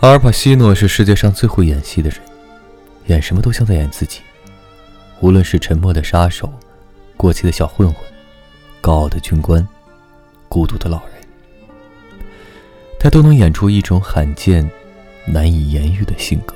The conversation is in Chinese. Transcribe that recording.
阿尔帕西诺是世界上最会演戏的人，演什么都像在演自己，无论是沉默的杀手，过气的小混混，高傲的军官，孤独的老人。他都能演出一种罕见、难以言喻的性格。